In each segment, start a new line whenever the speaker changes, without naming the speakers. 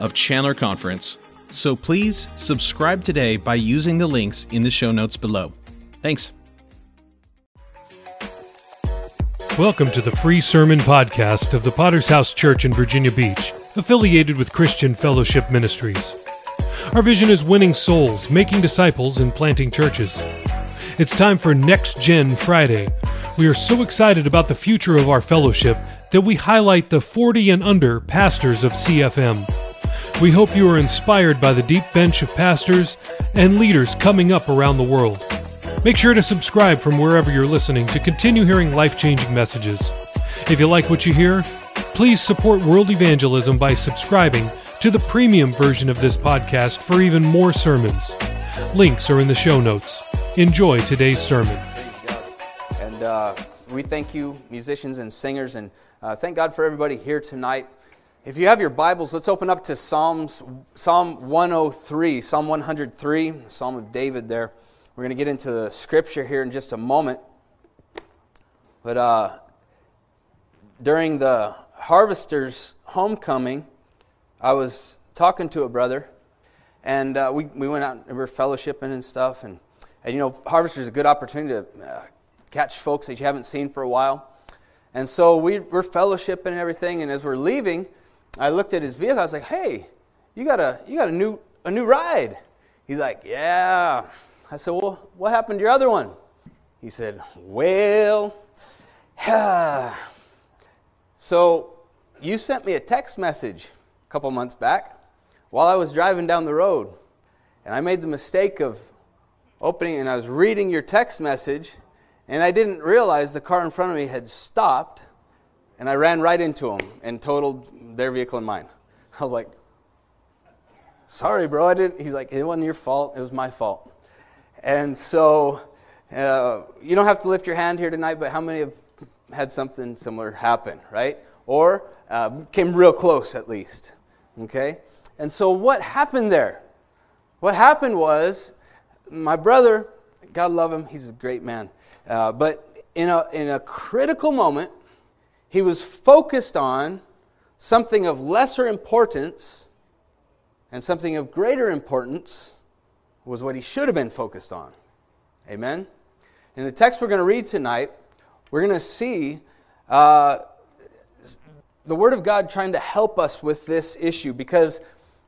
of Chandler Conference. So please subscribe today by using the links in the show notes below. Thanks.
Welcome to the free sermon podcast of the Potter's House Church in Virginia Beach, affiliated with Christian Fellowship Ministries. Our vision is winning souls, making disciples, and planting churches. It's time for Next Gen Friday. We are so excited about the future of our fellowship that we highlight the 40 and under pastors of CFM. We hope you are inspired by the deep bench of pastors and leaders coming up around the world. Make sure to subscribe from wherever you're listening to continue hearing life changing messages. If you like what you hear, please support world evangelism by subscribing to the premium version of this podcast for even more sermons. Links are in the show notes. Enjoy today's sermon.
And uh, we thank you, musicians and singers, and uh, thank God for everybody here tonight. If you have your Bibles, let's open up to Psalms, Psalm 103, Psalm 103, Psalm of David there. We're going to get into the scripture here in just a moment. But uh, during the harvester's homecoming, I was talking to a brother, and uh, we, we went out and we were fellowshipping and stuff. And, and you know, harvester's a good opportunity to uh, catch folks that you haven't seen for a while. And so we were fellowshipping and everything. And as we're leaving, I looked at his vehicle. I was like, "Hey, you got a you got a new a new ride?" He's like, "Yeah." I said, "Well, what happened to your other one?" He said, "Well, so you sent me a text message a couple months back while I was driving down the road. And I made the mistake of opening and I was reading your text message, and I didn't realize the car in front of me had stopped, and I ran right into them and totaled their vehicle and mine. I was like, sorry, bro, I didn't. He's like, it wasn't your fault, it was my fault. And so, uh, you don't have to lift your hand here tonight, but how many have had something similar happen, right? Or uh, came real close at least. Okay? And so what happened there? What happened was my brother, God love him, he's a great man. Uh, but in a, in a critical moment, he was focused on something of lesser importance, and something of greater importance was what he should have been focused on. Amen? In the text we're going to read tonight, we're going to see uh, the Word of God trying to help us with this issue because,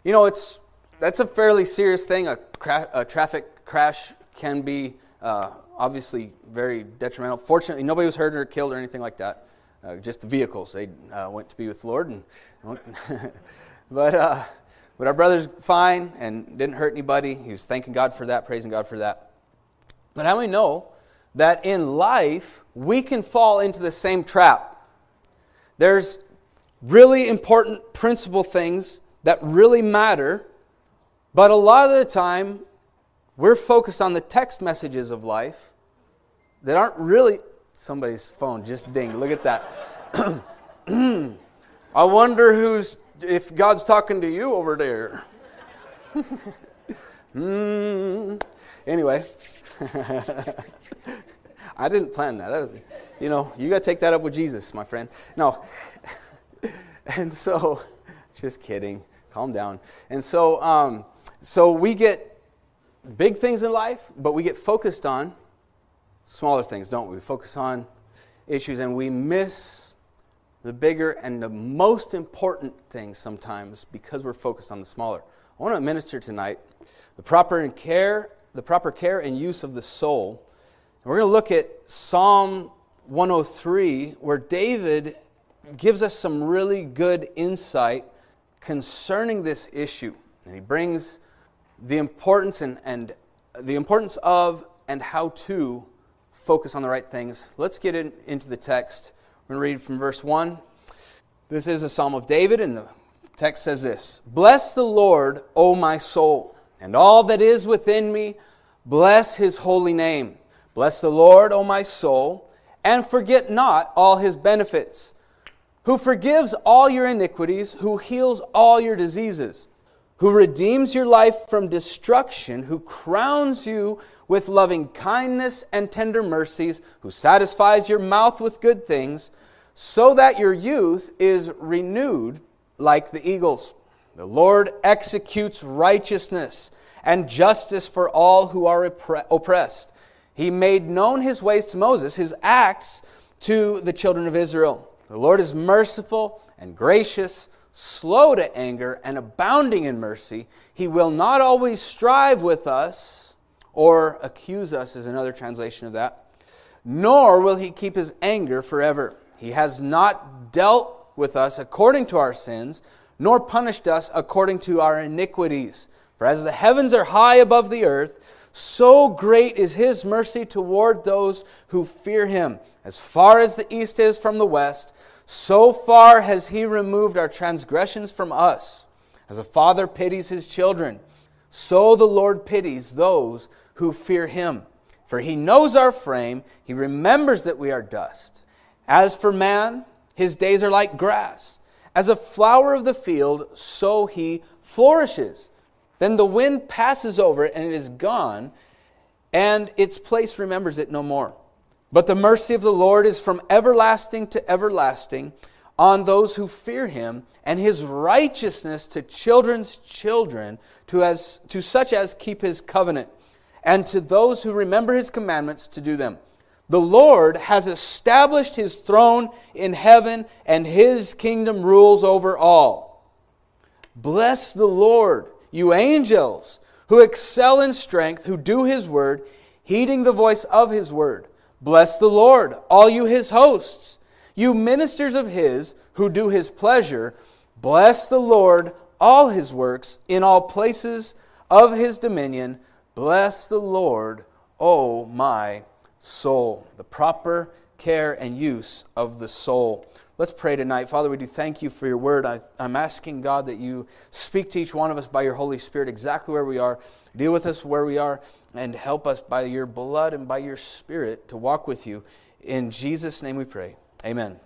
you know, it's that's a fairly serious thing. A, cra- a traffic crash can be uh, obviously very detrimental. Fortunately, nobody was hurt or killed or anything like that. Uh, just the vehicles. They uh, went to be with the Lord, and but uh, but our brother's fine and didn't hurt anybody. He was thanking God for that, praising God for that. But how many know that in life we can fall into the same trap? There's really important principle things that really matter, but a lot of the time we're focused on the text messages of life that aren't really. Somebody's phone just dinged. Look at that. I wonder who's if God's talking to you over there. mm. Anyway, I didn't plan that. that was, you know, you got to take that up with Jesus, my friend. No. and so, just kidding. Calm down. And so, um, so we get big things in life, but we get focused on smaller things, don't we? We focus on issues and we miss the bigger and the most important things sometimes because we're focused on the smaller. I want to minister tonight the proper care, the proper care and use of the soul. And we're going to look at Psalm 103 where David gives us some really good insight concerning this issue. And he brings the importance and, and the importance of and how to focus on the right things. Let's get in, into the text. We're going to read from verse 1. This is a psalm of David, and the text says this Bless the Lord, O my soul, and all that is within me, bless his holy name. Bless the Lord, O my soul, and forget not all his benefits, who forgives all your iniquities, who heals all your diseases who redeems your life from destruction, who crowns you with loving kindness and tender mercies, who satisfies your mouth with good things, so that your youth is renewed like the eagles. The Lord executes righteousness and justice for all who are oppressed. He made known his ways to Moses, his acts to the children of Israel. The Lord is merciful and gracious slow to anger, and abounding in mercy. He will not always strive with us, or accuse us, is another translation of that, nor will he keep his anger forever. He has not dealt with us according to our sins, nor punished us according to our iniquities. For as the heavens are high above the earth, so great is his mercy toward those who fear him. As far as the east is from the west, so far has he removed our transgressions from us. As a father pities his children, so the Lord pities those who fear him. For he knows our frame, he remembers that we are dust. As for man, his days are like grass. As a flower of the field, so he flourishes. Then the wind passes over it, and it is gone, and its place remembers it no more. But the mercy of the Lord is from everlasting to everlasting on those who fear him, and his righteousness to children's children, to, as, to such as keep his covenant, and to those who remember his commandments to do them. The Lord has established his throne in heaven, and his kingdom rules over all. Bless the Lord, you angels who excel in strength, who do his word, heeding the voice of his word. Bless the Lord, all you his hosts, you ministers of his who do his pleasure. Bless the Lord, all his works, in all places of his dominion. Bless the Lord, O my soul. The proper care and use of the soul. Let's pray tonight. Father, we do thank you for your word. I, am asking, God, that you speak to each one of us by your Holy Spirit exactly where we are. Deal with us where we are and help us by your blood and by your spirit to walk with you. In Jesus' name we pray. Amen.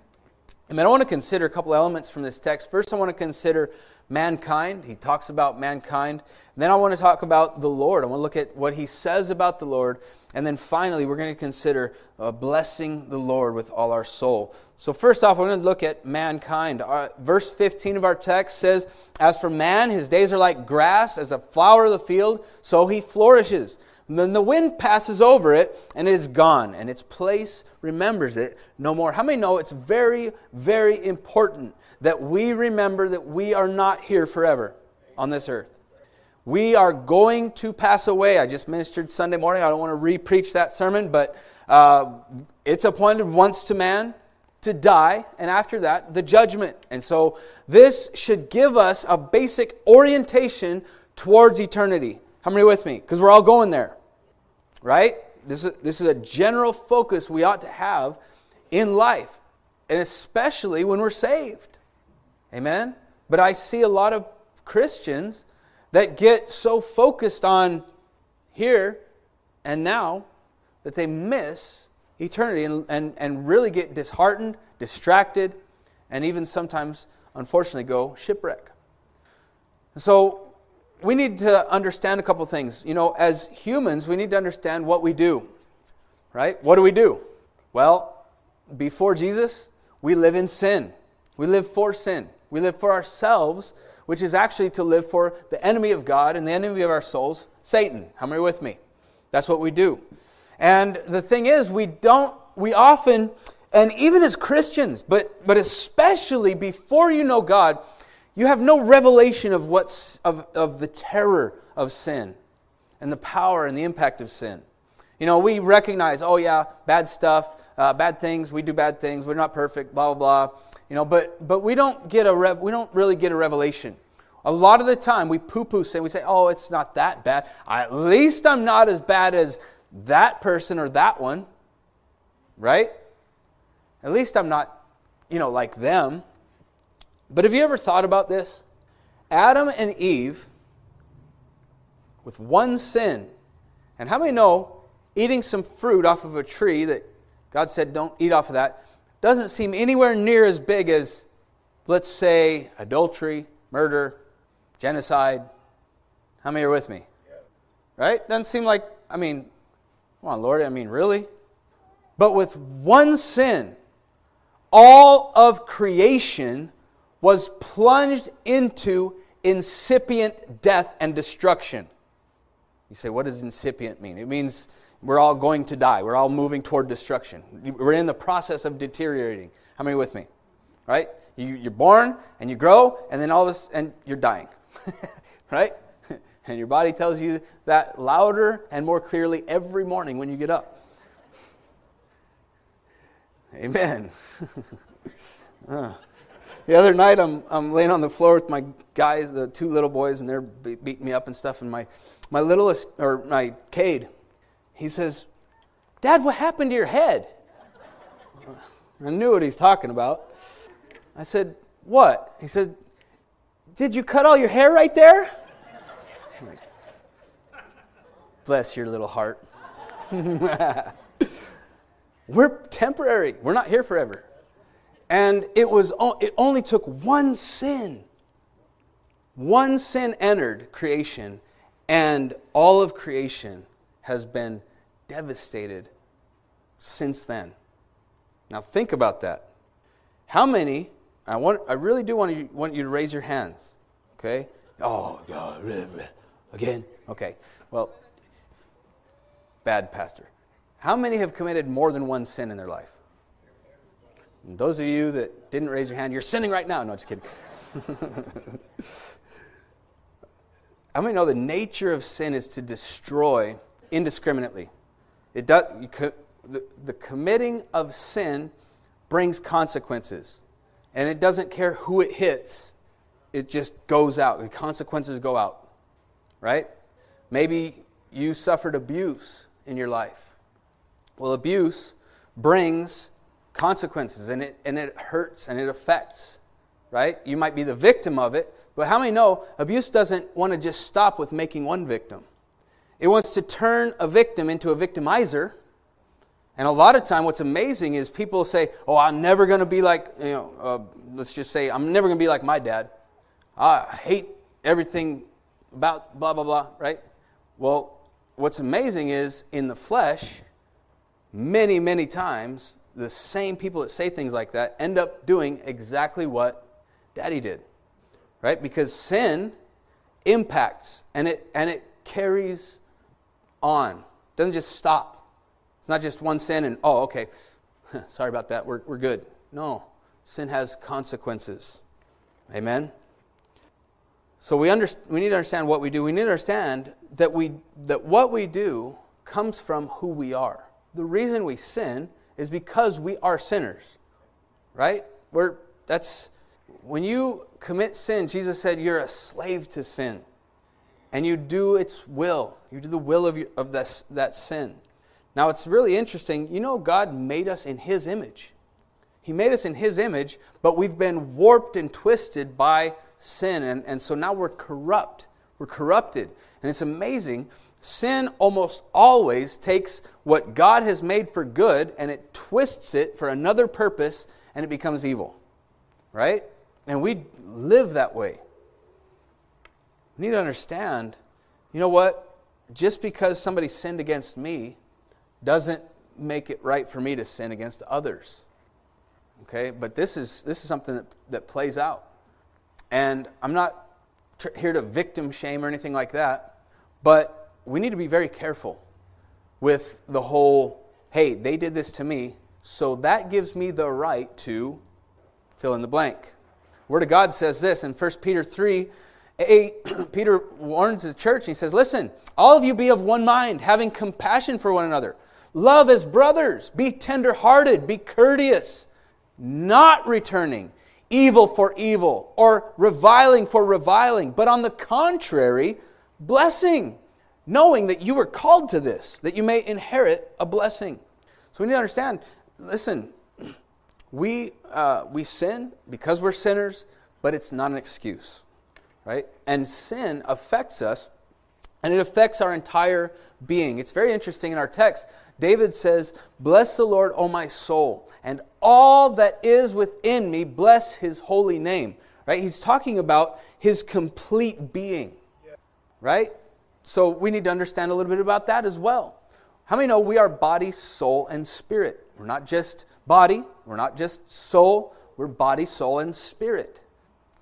Amen. I want to consider a couple elements from this text. First, I want to consider mankind. He talks about mankind. then I want to talk about the Lord. I want to look at what he says about the Lord. And then finally, we're going to consider uh, blessing the Lord with all our soul. So, first off, we're going to look at mankind. Our, verse 15 of our text says, As for man, his days are like grass, as a flower of the field, so he flourishes. And then the wind passes over it and it is gone, and its place remembers it no more. How many know it's very, very important that we remember that we are not here forever on this earth? We are going to pass away. I just ministered Sunday morning. I don't want to re preach that sermon, but uh, it's appointed once to man to die, and after that, the judgment. And so, this should give us a basic orientation towards eternity. How many with me? Because we're all going there, right? This is, this is a general focus we ought to have in life, and especially when we're saved. Amen? But I see a lot of Christians that get so focused on here and now that they miss eternity and, and, and really get disheartened, distracted, and even sometimes, unfortunately, go shipwreck. So we need to understand a couple things. You know, as humans, we need to understand what we do. right? What do we do? Well, before Jesus, we live in sin. We live for sin. We live for ourselves, which is actually to live for the enemy of God and the enemy of our souls, Satan. How many with me? That's what we do. And the thing is, we don't, we often, and even as Christians, but, but especially before you know God, you have no revelation of, what's, of, of the terror of sin and the power and the impact of sin. You know, we recognize, oh yeah, bad stuff, uh, bad things, we do bad things, we're not perfect, blah, blah, blah. You know, but, but we, don't get a rev- we don't really get a revelation. A lot of the time we poo poo sin, we say, oh, it's not that bad. At least I'm not as bad as that person or that one, right? At least I'm not, you know, like them. But have you ever thought about this? Adam and Eve, with one sin, and how many know eating some fruit off of a tree that God said don't eat off of that doesn't seem anywhere near as big as, let's say, adultery, murder, genocide. How many are with me? Right? Doesn't seem like, I mean, come on, Lord, I mean, really? But with one sin, all of creation was plunged into incipient death and destruction. You say, what does incipient mean? It means we're all going to die. We're all moving toward destruction. We're in the process of deteriorating. How many with me? Right? You, are born and you grow, and then all this, and you're dying. right? And your body tells you that louder and more clearly every morning when you get up. Amen. uh. The other night, I'm, I'm laying on the floor with my guys, the two little boys, and they're beating me up and stuff. And my, my littlest, or my Cade, he says, Dad, what happened to your head? I knew what he's talking about. I said, What? He said, Did you cut all your hair right there? Bless your little heart. We're temporary. We're not here forever. And it was it only took one sin. One sin entered creation and all of creation has been devastated since then. Now think about that. How many? I want. I really do want you, want you to raise your hands. Okay. Oh God, again. Okay. Well, bad pastor. How many have committed more than one sin in their life? And those of you that didn't raise your hand, you're sinning right now. No, just kidding. How many know the nature of sin is to destroy indiscriminately. It does, the, the committing of sin brings consequences. And it doesn't care who it hits, it just goes out. The consequences go out. Right? Maybe you suffered abuse in your life. Well, abuse brings consequences and it, and it hurts and it affects. Right? You might be the victim of it, but how many know abuse doesn't want to just stop with making one victim? It wants to turn a victim into a victimizer. And a lot of time, what's amazing is people say, "Oh, I'm never going to be like, you know, uh, let's just say, I'm never going to be like my dad. I hate everything about blah blah blah." Right? Well, what's amazing is in the flesh, many many times the same people that say things like that end up doing exactly what Daddy did, right? Because sin impacts and it and it carries on. It doesn't just stop. It's not just one sin and, oh, okay, sorry about that, we're, we're good. No, sin has consequences. Amen? So we, under, we need to understand what we do. We need to understand that, we, that what we do comes from who we are. The reason we sin is because we are sinners, right? We're, that's, when you commit sin, Jesus said you're a slave to sin and you do its will. You do the will of, your, of this, that sin. Now, it's really interesting. You know, God made us in His image. He made us in His image, but we've been warped and twisted by sin. And, and so now we're corrupt. We're corrupted. And it's amazing. Sin almost always takes what God has made for good and it twists it for another purpose and it becomes evil. Right? And we live that way. We need to understand you know what? Just because somebody sinned against me doesn't make it right for me to sin against others. Okay, but this is this is something that, that plays out, and I'm not tr- here to victim shame or anything like that, but we need to be very careful with the whole. Hey, they did this to me, so that gives me the right to fill in the blank. Word of God says this in 1 Peter 3 8, Peter warns the church and he says, Listen, all of you be of one mind, having compassion for one another. Love as brothers, be tenderhearted, be courteous, not returning evil for evil or reviling for reviling, but on the contrary, blessing, knowing that you were called to this, that you may inherit a blessing. So we need to understand listen, we, uh, we sin because we're sinners, but it's not an excuse, right? And sin affects us, and it affects our entire being. It's very interesting in our text. David says, Bless the Lord, O my soul, and all that is within me, bless his holy name. Right? He's talking about his complete being. Right? So we need to understand a little bit about that as well. How many know we are body, soul, and spirit? We're not just body, we're not just soul, we're body, soul, and spirit.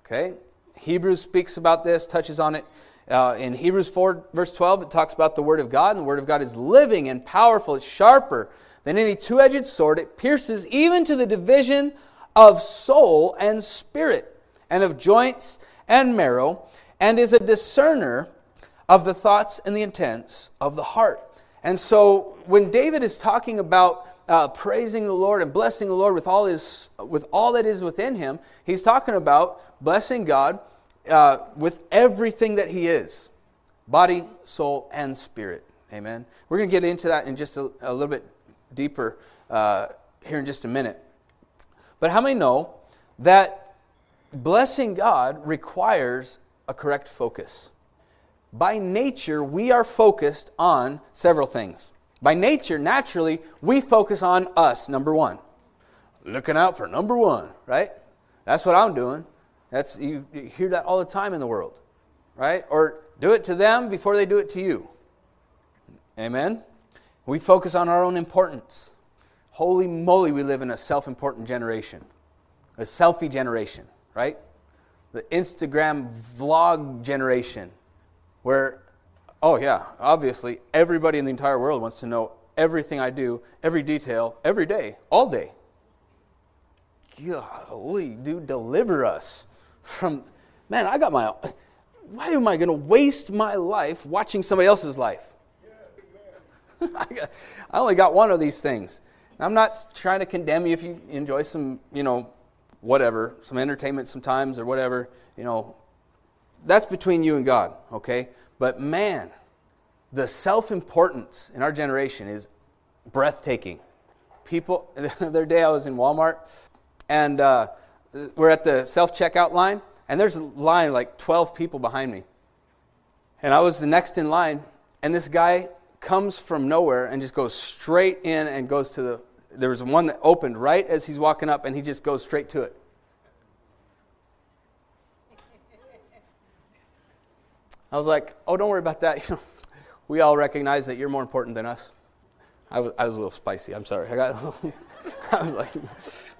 Okay? Hebrews speaks about this, touches on it. Uh, in Hebrews 4, verse 12, it talks about the Word of God, and the Word of God is living and powerful. It's sharper than any two edged sword. It pierces even to the division of soul and spirit, and of joints and marrow, and is a discerner of the thoughts and the intents of the heart. And so when David is talking about uh, praising the Lord and blessing the Lord with all, his, with all that is within him, he's talking about blessing God uh, with everything that he is body, soul, and spirit. Amen. We're going to get into that in just a, a little bit deeper uh, here in just a minute. But how many know that blessing God requires a correct focus? By nature, we are focused on several things. By nature, naturally, we focus on us, number one. Looking out for number one, right? That's what I'm doing. That's you, you hear that all the time in the world, right? Or do it to them before they do it to you. Amen. We focus on our own importance. Holy moly, we live in a self-important generation, a selfie generation, right? The Instagram vlog generation, where Oh, yeah, obviously, everybody in the entire world wants to know everything I do, every detail, every day, all day. Golly, dude, deliver us from. Man, I got my. Why am I going to waste my life watching somebody else's life? I, only got one of these things. I'm not trying to condemn you if you enjoy some, you know, whatever, some entertainment sometimes or whatever, you know. That's between you and God, okay? But man, the self importance in our generation is breathtaking. People, the other day I was in Walmart and uh, we're at the self checkout line, and there's a line like 12 people behind me. And I was the next in line, and this guy comes from nowhere and just goes straight in and goes to the. There was one that opened right as he's walking up, and he just goes straight to it. I was like, oh, don't worry about that. You know, we all recognize that you're more important than us. I was, I was a little spicy. I'm sorry. I got. I was like,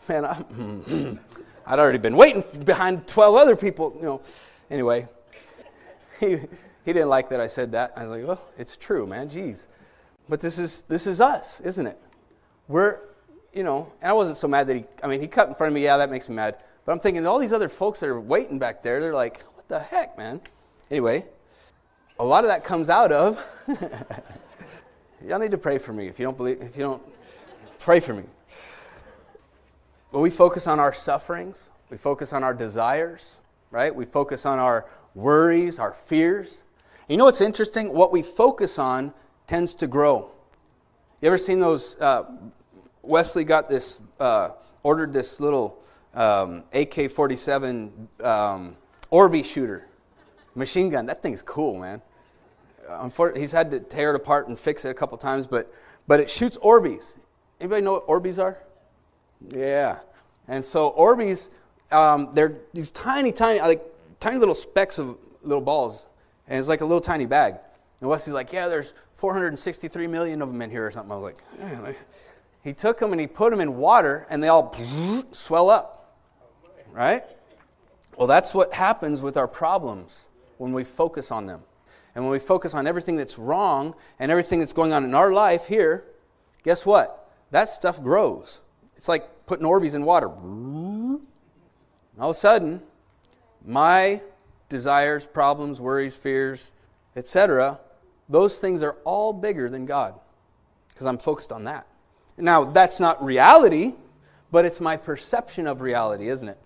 man, I, I'd already been waiting behind 12 other people. You know. Anyway, he he didn't like that I said that. I was like, well, it's true, man. Jeez. But this is this is us, isn't it? We're, you know, and I wasn't so mad that he. I mean, he cut in front of me. Yeah, that makes me mad. But I'm thinking all these other folks that are waiting back there. They're like, what the heck, man? Anyway, a lot of that comes out of y'all need to pray for me if you don't believe if you don't pray for me. But we focus on our sufferings we focus on our desires right? We focus on our worries our fears. You know what's interesting? What we focus on tends to grow. You ever seen those uh, wesley got this uh, ordered this little um, ak-47 um, orby shooter machine gun. That thing's cool, man. He's had to tear it apart and fix it a couple times, but, but it shoots Orbeez. Anybody know what Orbeez are? Yeah. And so Orbeez, um, they're these tiny, tiny, like tiny little specks of little balls, and it's like a little tiny bag. And Wesley's like, yeah, there's 463 million of them in here or something. I was like, he took them and he put them in water and they all swell up. Right? Well, that's what happens with our problems when we focus on them. And when we focus on everything that's wrong and everything that's going on in our life here, guess what? That stuff grows. It's like putting Orbeez in water. All of a sudden, my desires, problems, worries, fears, etc., those things are all bigger than God because I'm focused on that. Now, that's not reality, but it's my perception of reality, isn't it?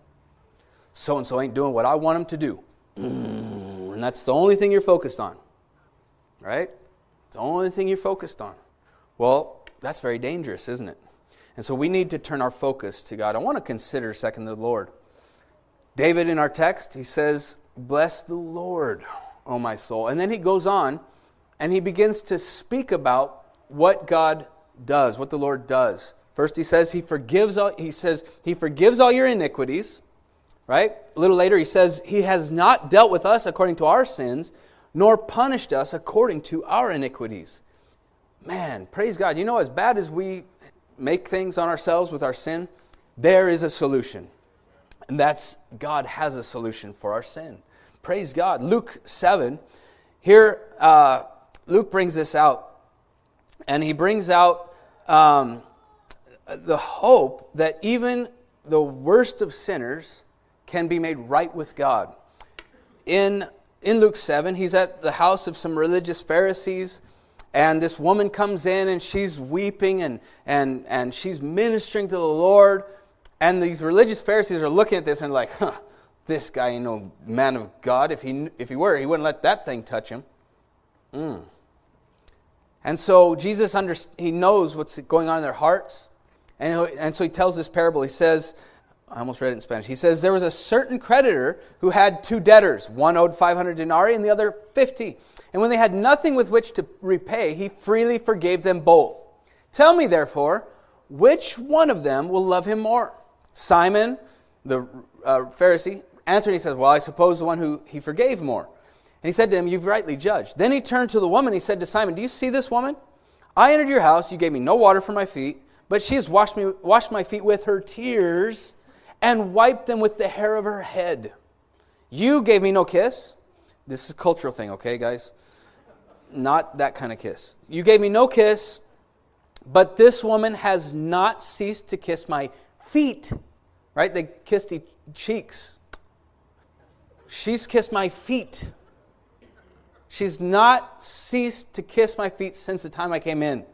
So and so ain't doing what I want him to do. And that's the only thing you're focused on. Right? It's the only thing you're focused on. Well, that's very dangerous, isn't it? And so we need to turn our focus to God. I want to consider, second, the Lord. David, in our text, he says, Bless the Lord, O my soul. And then he goes on and he begins to speak about what God does, what the Lord does. First he says he forgives all, he says he forgives all your iniquities, right? A little later he says he has not dealt with us according to our sins, nor punished us according to our iniquities. Man, praise God. You know as bad as we make things on ourselves with our sin, there is a solution. And that's God has a solution for our sin. Praise God. Luke 7, here uh, Luke brings this out, and he brings out um, the hope that even the worst of sinners can be made right with God. In, in Luke 7, he's at the house of some religious Pharisees, and this woman comes in and she's weeping and, and, and she's ministering to the Lord. And these religious Pharisees are looking at this and like, huh, this guy ain't no man of God. If he, if he were, he wouldn't let that thing touch him. Mm. And so Jesus, under, he knows what's going on in their hearts. And, and so he tells this parable. He says, I almost read it in Spanish. He says, There was a certain creditor who had two debtors. One owed 500 denarii and the other 50. And when they had nothing with which to repay, he freely forgave them both. Tell me, therefore, which one of them will love him more? Simon, the uh, Pharisee, answered, he says, Well, I suppose the one who he forgave more. And he said to him, You've rightly judged. Then he turned to the woman. He said to Simon, Do you see this woman? I entered your house. You gave me no water for my feet, but she has washed, me, washed my feet with her tears and wiped them with the hair of her head. You gave me no kiss. This is a cultural thing, okay, guys? Not that kind of kiss. You gave me no kiss, but this woman has not ceased to kiss my feet. Right? They kissed each cheeks. She's kissed my feet. She's not ceased to kiss my feet since the time I came in.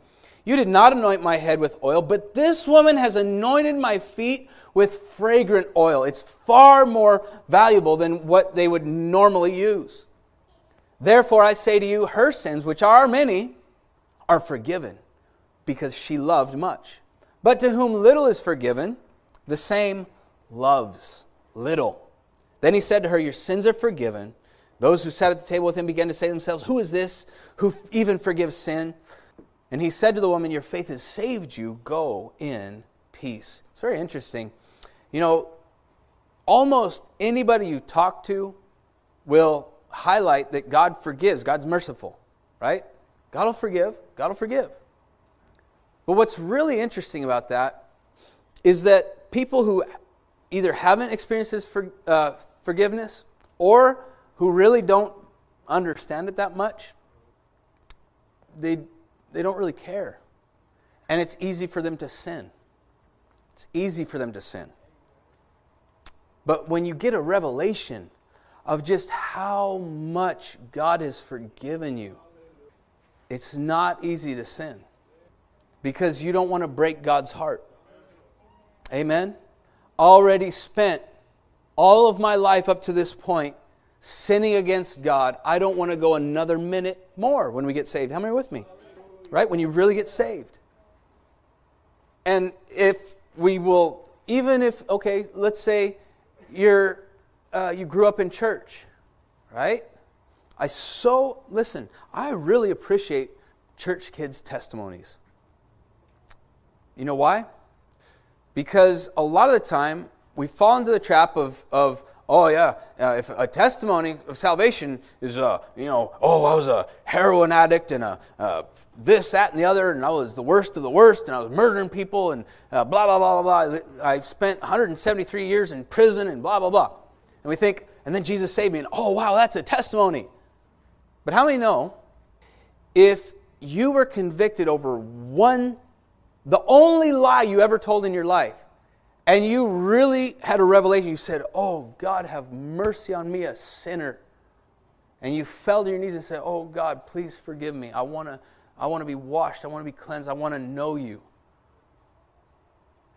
You did not anoint my head with oil, but this woman has anointed my feet with fragrant oil. It's far more valuable than what they would normally use. Therefore, I say to you, her sins, which are many, are forgiven, because she loved much. But to whom little is forgiven, the same loves little. Then he said to her, Your sins are forgiven. Those who sat at the table with him began to say to themselves, Who is this who even forgives sin? And he said to the woman, Your faith has saved you. Go in peace. It's very interesting. You know, almost anybody you talk to will highlight that God forgives, God's merciful, right? God will forgive, God will forgive. But what's really interesting about that is that people who either haven't experienced his for, uh, forgiveness or who really don't understand it that much, they, they don't really care. And it's easy for them to sin. It's easy for them to sin. But when you get a revelation of just how much God has forgiven you, it's not easy to sin because you don't want to break God's heart. Amen? Already spent all of my life up to this point sinning against God, I don't want to go another minute more when we get saved. How many are with me? Right? When you really get saved. And if we will, even if, okay, let's say you're, uh, you grew up in church, right? I so, listen, I really appreciate church kids' testimonies. You know why? Because a lot of the time we fall into the trap of, of oh yeah, uh, if a testimony of salvation is, uh, you know, oh, I was a heroin addict and a uh, this, that, and the other, and I was the worst of the worst, and I was murdering people, and uh, blah, blah, blah, blah, blah. I spent 173 years in prison, and blah, blah, blah. And we think, and then Jesus saved me, and oh, wow, that's a testimony. But how many know if you were convicted over one, the only lie you ever told in your life, and you really had a revelation, you said, Oh, God, have mercy on me, a sinner. And you fell to your knees and said, Oh, God, please forgive me. I want to I want to be washed. I want to be cleansed. I want to know you.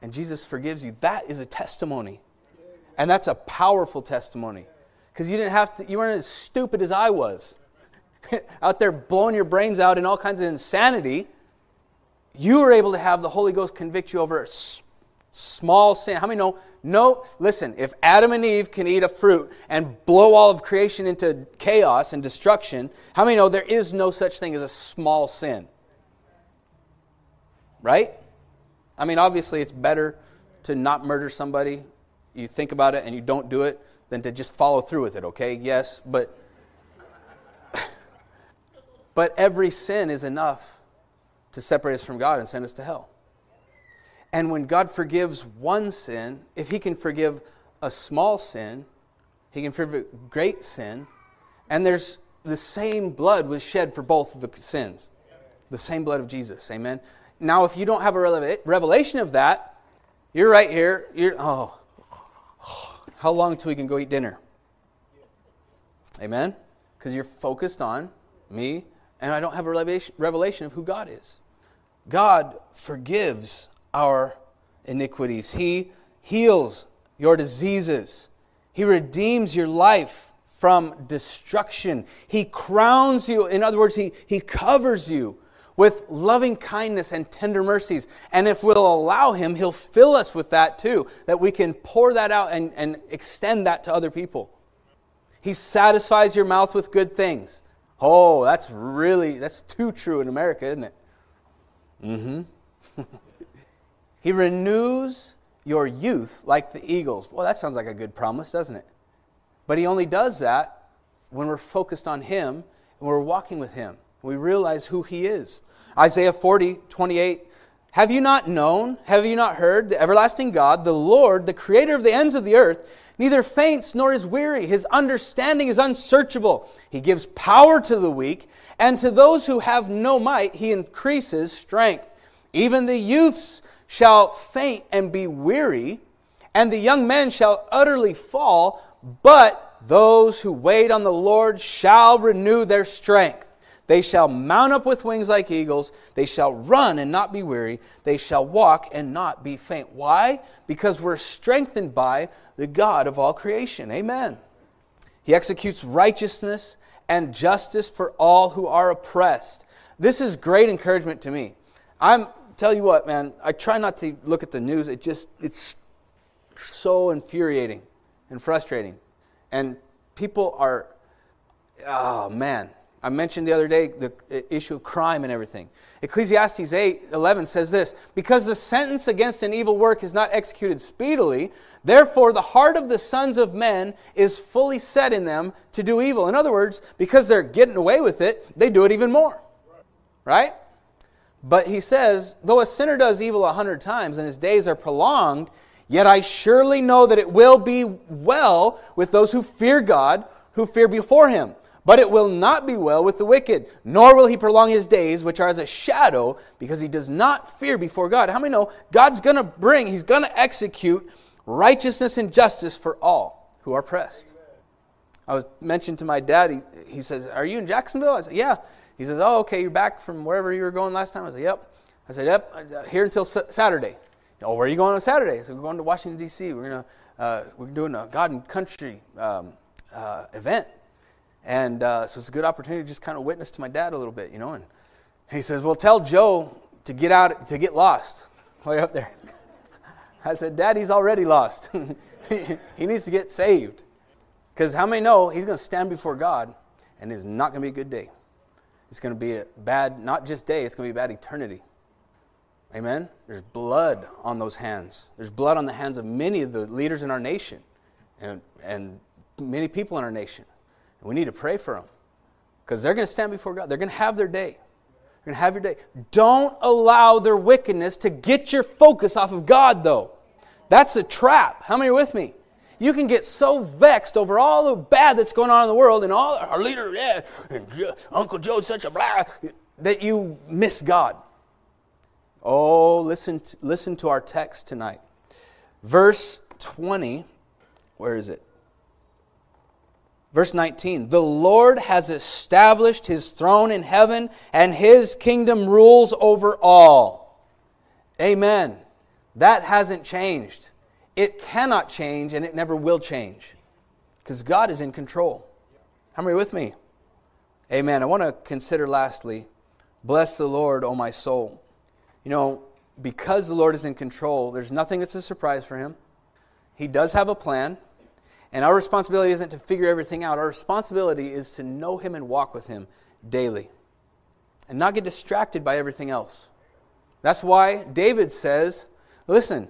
And Jesus forgives you. That is a testimony. And that's a powerful testimony. Because you didn't have to, you weren't as stupid as I was. out there blowing your brains out in all kinds of insanity. You were able to have the Holy Ghost convict you over a small sin. How many know? No, listen, if Adam and Eve can eat a fruit and blow all of creation into chaos and destruction, how many know there is no such thing as a small sin? Right? I mean, obviously, it's better to not murder somebody. You think about it and you don't do it than to just follow through with it, okay? Yes, but. but every sin is enough to separate us from God and send us to hell. And when God forgives one sin, if He can forgive a small sin, He can forgive great sin. And there's the same blood was shed for both of the sins. The same blood of Jesus. Amen. Now, if you don't have a revelation of that, you're right here. You're, oh, how long till we can go eat dinner? Amen? Because you're focused on me, and I don't have a revelation of who God is. God forgives our iniquities. He heals your diseases. He redeems your life from destruction. He crowns you, in other words, He, he covers you with loving kindness and tender mercies. And if we'll allow Him, He'll fill us with that too, that we can pour that out and, and extend that to other people. He satisfies your mouth with good things. Oh, that's really, that's too true in America, isn't it? Mm hmm. He renews your youth like the eagles. Well, that sounds like a good promise, doesn't it? But He only does that when we're focused on Him and we're walking with Him. We realize who He is. Isaiah 40, 28. Have you not known? Have you not heard? The everlasting God, the Lord, the creator of the ends of the earth, neither faints nor is weary. His understanding is unsearchable. He gives power to the weak, and to those who have no might, he increases strength. Even the youths shall faint and be weary, and the young men shall utterly fall, but those who wait on the Lord shall renew their strength. They shall mount up with wings like eagles. They shall run and not be weary. They shall walk and not be faint. Why? Because we're strengthened by the God of all creation. Amen. He executes righteousness and justice for all who are oppressed. This is great encouragement to me. I'm tell you what, man, I try not to look at the news. It just, it's so infuriating and frustrating. And people are, oh man. I mentioned the other day the issue of crime and everything. Ecclesiastes 8 11 says this Because the sentence against an evil work is not executed speedily, therefore the heart of the sons of men is fully set in them to do evil. In other words, because they're getting away with it, they do it even more. Right? But he says, though a sinner does evil a hundred times and his days are prolonged, yet I surely know that it will be well with those who fear God, who fear before him. But it will not be well with the wicked, nor will he prolong his days, which are as a shadow, because he does not fear before God. How many know God's going to bring, he's going to execute righteousness and justice for all who are pressed? I was mentioned to my dad, he, he says, Are you in Jacksonville? I said, Yeah. He says, Oh, okay, you're back from wherever you were going last time? I said, Yep. I said, Yep, here until Saturday. Oh, where are you going on Saturday? So we're going to Washington, D.C. We're, gonna, uh, we're doing a God and Country um, uh, event. And uh, so it's a good opportunity to just kind of witness to my dad a little bit, you know. And he says, Well, tell Joe to get out, to get lost way up there. I said, Dad, he's already lost. he needs to get saved. Because how many know he's going to stand before God and it's not going to be a good day? It's going to be a bad, not just day, it's going to be a bad eternity. Amen? There's blood on those hands. There's blood on the hands of many of the leaders in our nation. and, and many people in our nation. And we need to pray for them because they're going to stand before God. They're going to have their day. They're going to have your day. Don't allow their wickedness to get your focus off of God, though. That's a trap. How many are with me? You can get so vexed over all the bad that's going on in the world and all our leader, yeah, and Uncle Joe's such a blah, that you miss God. Oh, listen to, listen to our text tonight. Verse 20, where is it? Verse 19 The Lord has established his throne in heaven, and his kingdom rules over all. Amen. That hasn't changed. It cannot change, and it never will change because God is in control. How many with me? Amen. I want to consider lastly bless the Lord, O my soul. You know, because the Lord is in control, there's nothing that's a surprise for him. He does have a plan. And our responsibility isn't to figure everything out. Our responsibility is to know Him and walk with Him daily and not get distracted by everything else. That's why David says, listen,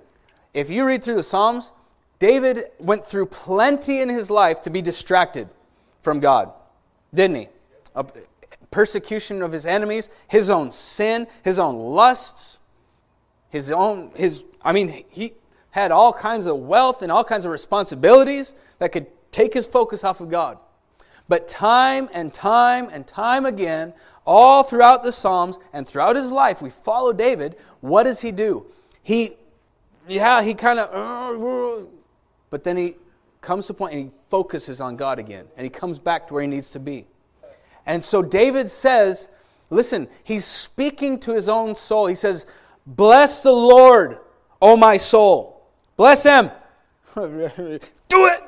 if you read through the Psalms, David went through plenty in his life to be distracted from God, didn't he? A persecution of his enemies, his own sin, his own lusts, his own, his, I mean, he had all kinds of wealth and all kinds of responsibilities that could take his focus off of God. But time and time and time again, all throughout the Psalms and throughout his life, we follow David. What does he do? He, yeah, he kind of, uh, but then he comes to a point and he focuses on God again, and he comes back to where he needs to be. And so David says, listen, he's speaking to his own soul. He says, Bless the Lord, O my soul. Bless him. Do it.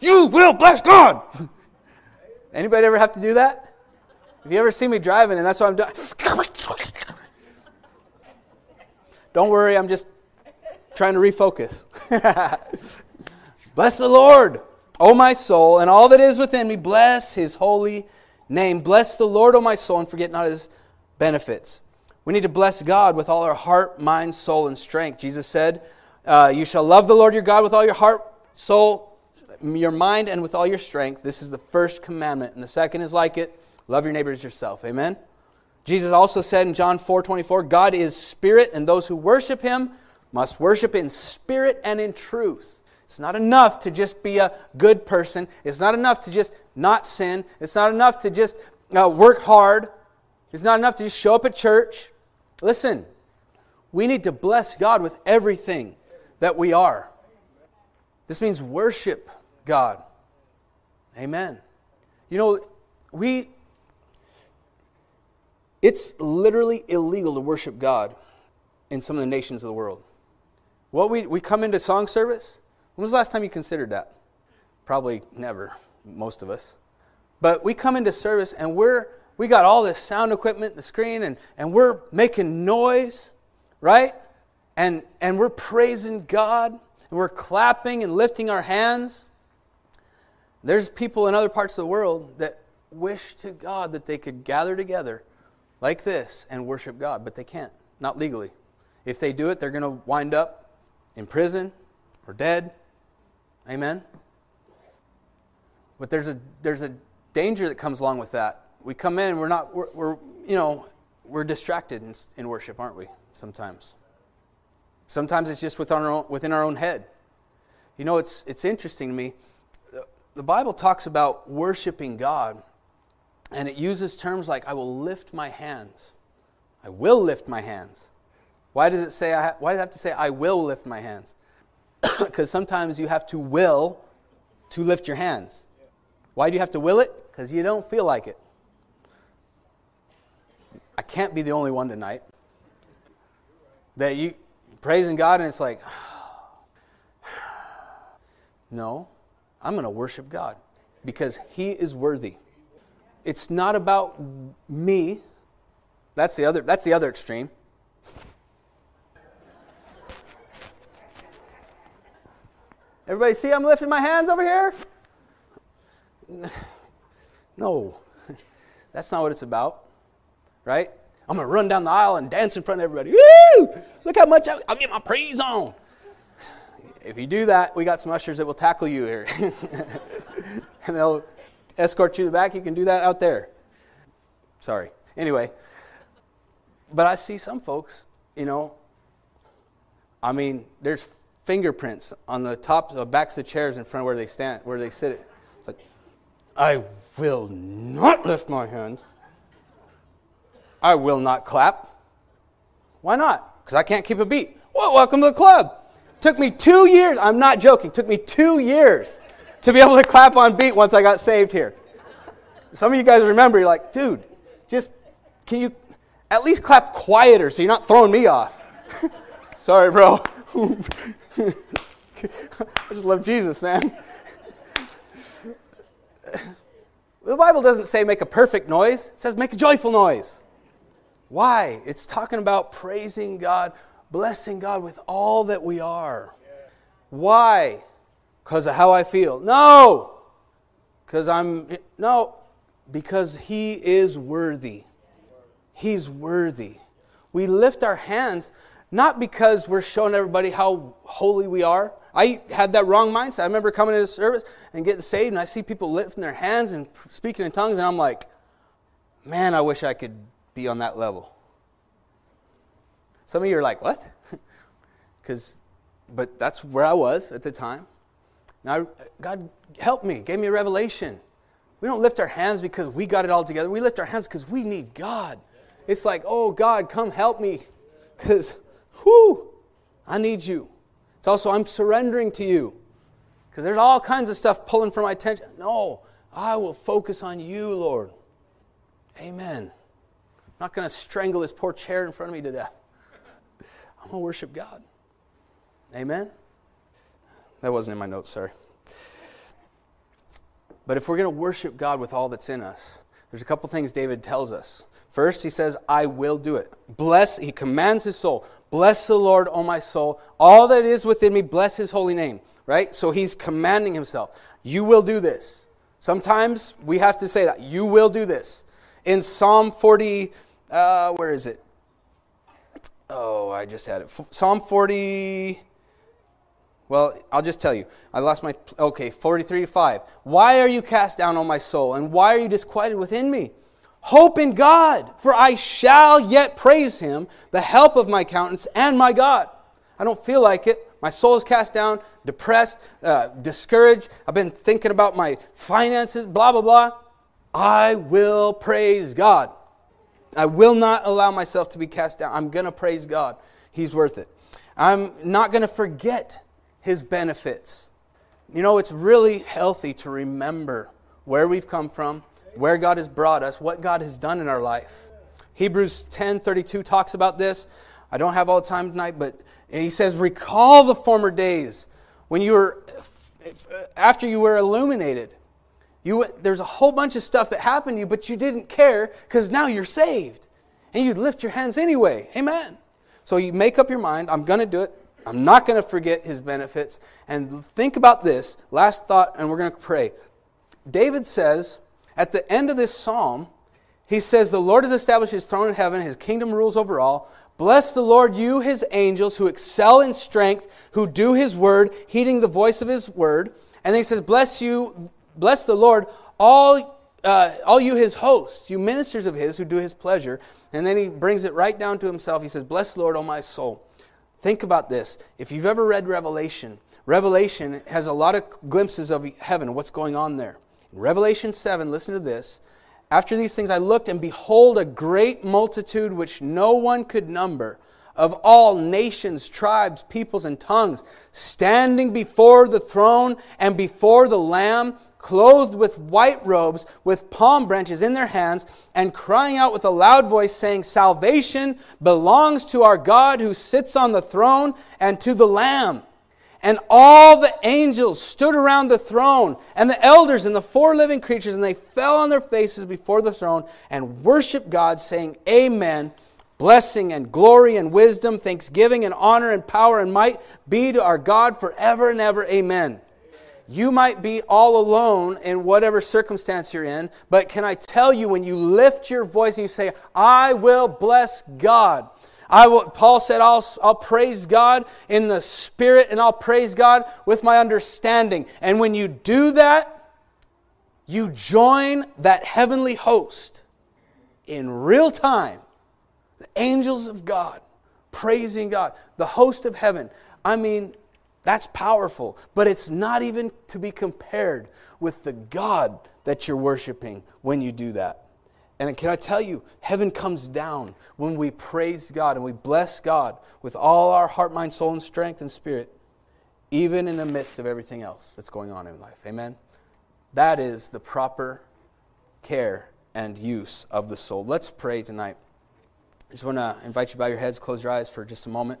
You will bless God. Anybody ever have to do that? Have you ever seen me driving and that's what I'm doing? Don't worry, I'm just trying to refocus. bless the Lord, O my soul, and all that is within me. Bless his holy name. Bless the Lord, O my soul, and forget not his benefits. We need to bless God with all our heart, mind, soul, and strength. Jesus said, uh, You shall love the Lord your God with all your heart, soul, your mind and with all your strength. This is the first commandment. And the second is like it love your neighbors yourself. Amen? Jesus also said in John 4 24, God is spirit, and those who worship him must worship in spirit and in truth. It's not enough to just be a good person. It's not enough to just not sin. It's not enough to just uh, work hard. It's not enough to just show up at church. Listen, we need to bless God with everything that we are. This means worship God. Amen. You know, we, it's literally illegal to worship God in some of the nations of the world. What we, we come into song service, when was the last time you considered that? Probably never, most of us. But we come into service and we're, we got all this sound equipment, the screen, and, and we're making noise, right? And, and we're praising God, and we're clapping and lifting our hands. There's people in other parts of the world that wish to God that they could gather together like this and worship God, but they can't, not legally. If they do it, they're going to wind up in prison or dead. Amen. But there's a there's a danger that comes along with that. We come in, we're not we're, we're you know we're distracted in, in, worship, aren't we? Sometimes. Sometimes it's just within our own, within our own head. You know, it's it's interesting to me the Bible talks about worshiping God, and it uses terms like, I will lift my hands. I will lift my hands. Why does it say, I why does it have to say, I will lift my hands? Because sometimes you have to will to lift your hands. Why do you have to will it? Because you don't feel like it. I can't be the only one tonight that you praising God and it's like, no. I'm going to worship God because He is worthy. It's not about me. That's the other, that's the other extreme. Everybody see I'm lifting my hands over here? No, that's not what it's about, right? I'm going to run down the aisle and dance in front of everybody. Woo! Look how much I, I'll get my praise on. if you do that, we got some ushers that will tackle you here. and they'll escort you to the back. You can do that out there. Sorry. Anyway, but I see some folks, you know, I mean, there's fingerprints on the tops, the backs of the chairs in front of where they stand, where they sit. It's like, I will not lift my hands. I will not clap. Why not? Because I can't keep a beat. Well, welcome to the club. Took me two years, I'm not joking, took me two years to be able to clap on beat once I got saved here. Some of you guys remember, you're like, dude, just can you at least clap quieter so you're not throwing me off? Sorry, bro. I just love Jesus, man. The Bible doesn't say make a perfect noise, it says make a joyful noise. Why? It's talking about praising God, blessing God with all that we are. Why? Because of how I feel. No! Because I'm, no, because He is worthy. He's worthy. We lift our hands not because we're showing everybody how holy we are. I had that wrong mindset. I remember coming into service and getting saved, and I see people lifting their hands and speaking in tongues, and I'm like, man, I wish I could be on that level. Some of you are like, what? Because, but that's where I was at the time. Now, God helped me, gave me a revelation. We don't lift our hands because we got it all together. We lift our hands because we need God. It's like, oh, God, come help me. Because, whoo, I need you. It's also, I'm surrendering to you. Because there's all kinds of stuff pulling for my attention. No, I will focus on you, Lord. Amen. I'm not going to strangle this poor chair in front of me to death. I'm going to worship God. Amen. That wasn't in my notes, sorry. But if we're going to worship God with all that's in us, there's a couple things David tells us. First, he says, I will do it. Bless, he commands his soul. Bless the Lord, O my soul. All that is within me, bless his holy name. Right? So he's commanding himself. You will do this. Sometimes we have to say that. You will do this. In Psalm 40, uh, where is it? Oh, I just had it. Psalm 40. Well, I'll just tell you. I lost my. Okay, 43 5. Why are you cast down, O my soul? And why are you disquieted within me? Hope in God, for I shall yet praise him, the help of my countenance and my God. I don't feel like it. My soul is cast down, depressed, uh, discouraged. I've been thinking about my finances, blah, blah, blah. I will praise God. I will not allow myself to be cast down. I'm going to praise God. He's worth it. I'm not going to forget his benefits. You know, it's really healthy to remember where we've come from where God has brought us, what God has done in our life. Hebrews 10:32 talks about this. I don't have all the time tonight, but he says, "Recall the former days when you were after you were illuminated. You there's a whole bunch of stuff that happened to you, but you didn't care because now you're saved, and you'd lift your hands anyway. Amen. So you make up your mind. I'm going to do it. I'm not going to forget his benefits. And think about this last thought, and we're going to pray. David says at the end of this psalm, he says, The Lord has established his throne in heaven, his kingdom rules over all. Bless the Lord, you his angels who excel in strength, who do his word, heeding the voice of his word. And then he says, Bless you, bless the Lord, all, uh, all you his hosts, you ministers of his who do his pleasure. And then he brings it right down to himself. He says, Bless Lord, O my soul. Think about this. If you've ever read Revelation, Revelation has a lot of glimpses of heaven, what's going on there. Revelation 7, listen to this. After these things I looked, and behold, a great multitude which no one could number, of all nations, tribes, peoples, and tongues, standing before the throne and before the Lamb, clothed with white robes, with palm branches in their hands, and crying out with a loud voice, saying, Salvation belongs to our God who sits on the throne and to the Lamb. And all the angels stood around the throne, and the elders and the four living creatures, and they fell on their faces before the throne and worshiped God, saying, Amen. Blessing and glory and wisdom, thanksgiving and honor and power and might be to our God forever and ever. Amen. You might be all alone in whatever circumstance you're in, but can I tell you, when you lift your voice and you say, I will bless God, I will, Paul said, I'll, I'll praise God in the spirit and I'll praise God with my understanding. And when you do that, you join that heavenly host in real time. The angels of God praising God, the host of heaven. I mean, that's powerful, but it's not even to be compared with the God that you're worshiping when you do that. And can I tell you, heaven comes down when we praise God and we bless God with all our heart, mind, soul, and strength and spirit, even in the midst of everything else that's going on in life. Amen? That is the proper care and use of the soul. Let's pray tonight. I just want to invite you to bow your heads, close your eyes for just a moment.